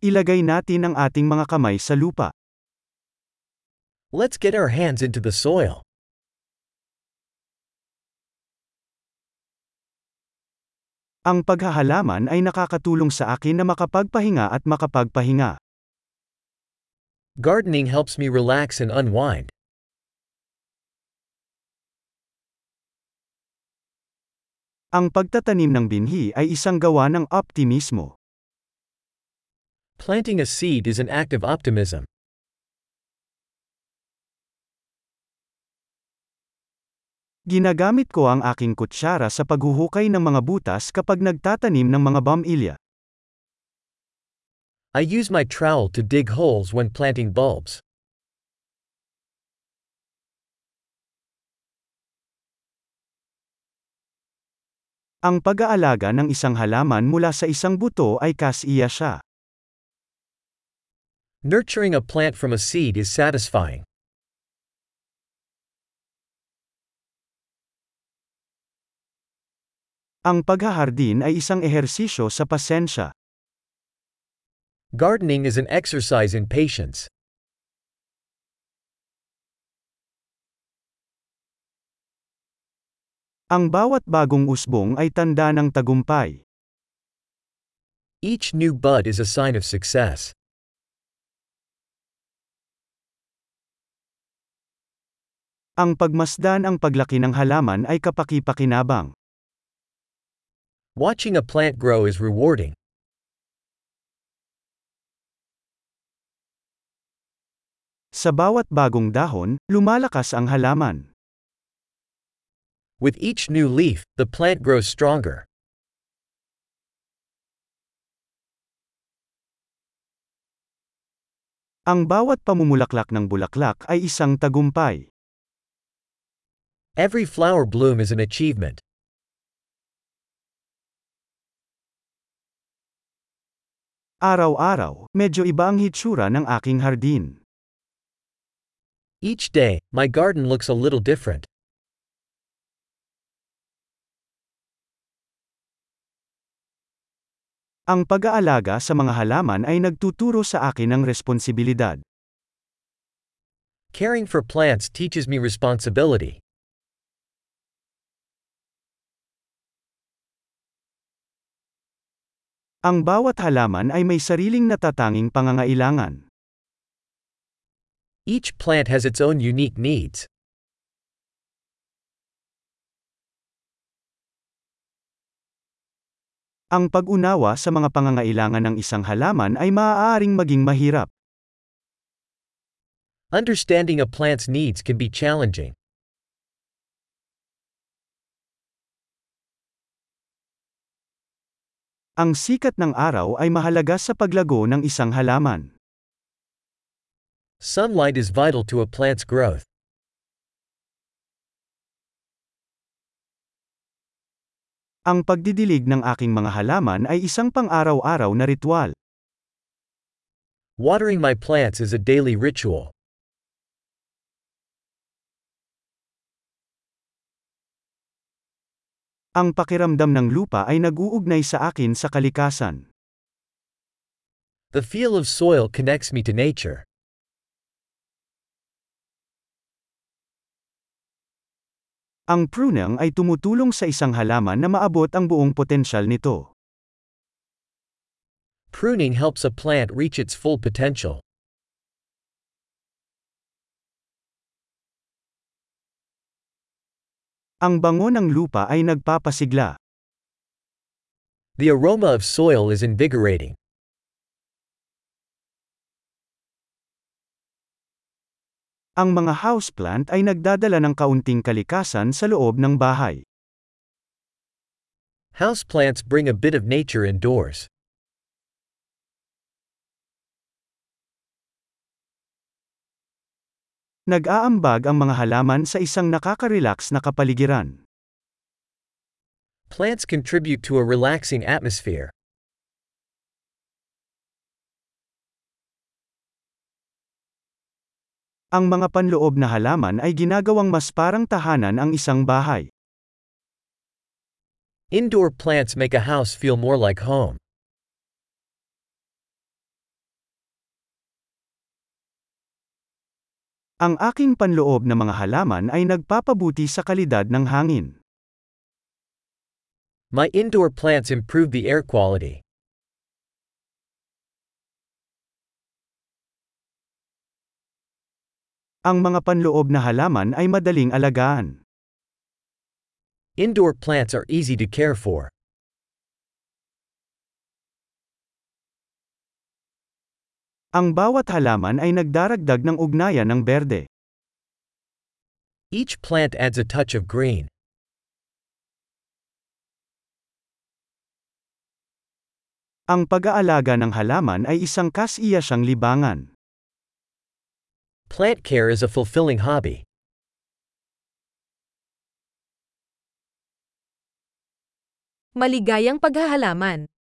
Ilagay natin ang ating mga kamay sa lupa. Let's get our hands into the soil. Ang paghahalaman ay nakakatulong sa akin na makapagpahinga at makapagpahinga. Gardening helps me relax and unwind. Ang pagtatanim ng binhi ay isang gawa ng optimismo. Planting a seed is an act of optimism. Ginagamit ko ang aking kutsara sa paghuhukay ng mga butas kapag nagtatanim ng mga bamilya. I use my trowel to dig holes when planting bulbs. Ang pag-aalaga ng isang halaman mula sa isang buto ay kasiya siya. Nurturing a plant from a seed is satisfying. Ang paghahardin ay isang ehersisyo sa pasensya. Gardening is an exercise in patience. Ang bawat bagong usbong ay tanda ng tagumpay. Each new bud is a sign of success. Ang pagmasdan ang paglaki ng halaman ay kapaki-pakinabang. Watching a plant grow is rewarding. Sa bawat bagong dahon, lumalakas ang halaman. With each new leaf, the plant grows stronger. Ang bawat pamumulaklak ng bulaklak ay isang tagumpay. Every flower bloom is an achievement. Araw-araw, medyo iba ang hitsura ng aking hardin. Each day, my garden looks a little different. Ang pag-aalaga sa mga halaman ay nagtuturo sa akin ng responsibilidad. Caring for plants teaches me responsibility. Ang bawat halaman ay may sariling natatanging pangangailangan. Each plant has its own unique needs. Ang pag-unawa sa mga pangangailangan ng isang halaman ay maaaring maging mahirap. Understanding a plant's needs can be challenging. Ang sikat ng araw ay mahalaga sa paglago ng isang halaman. Sunlight is vital to a plant's growth. Ang pagdidilig ng aking mga halaman ay isang pang-araw-araw na ritual. Watering my plants is a daily ritual. Ang pakiramdam ng lupa ay nag-uugnay sa akin sa kalikasan. The feel of soil connects me to nature. Ang pruning ay tumutulong sa isang halaman na maabot ang buong potensyal nito. Pruning helps a plant reach its full potential. Ang bango ng lupa ay nagpapasigla. The aroma of soil is invigorating. Ang mga houseplant ay nagdadala ng kaunting kalikasan sa loob ng bahay. Houseplants bring a bit of nature indoors. Nag-aambag ang mga halaman sa isang nakaka-relax na kapaligiran. Plants contribute to a relaxing atmosphere. Ang mga panloob na halaman ay ginagawang mas parang tahanan ang isang bahay. Indoor plants make a house feel more like home. Ang aking panloob na mga halaman ay nagpapabuti sa kalidad ng hangin. My indoor plants improve the air quality. Ang mga panloob na halaman ay madaling alagaan. Indoor plants are easy to care for. Ang bawat halaman ay nagdaragdag ng ugnayan ng berde. Each plant adds a touch of green. Ang pag-aalaga ng halaman ay isang kasiyasyang libangan. Plant care is a fulfilling hobby. Maligayang paghahalaman.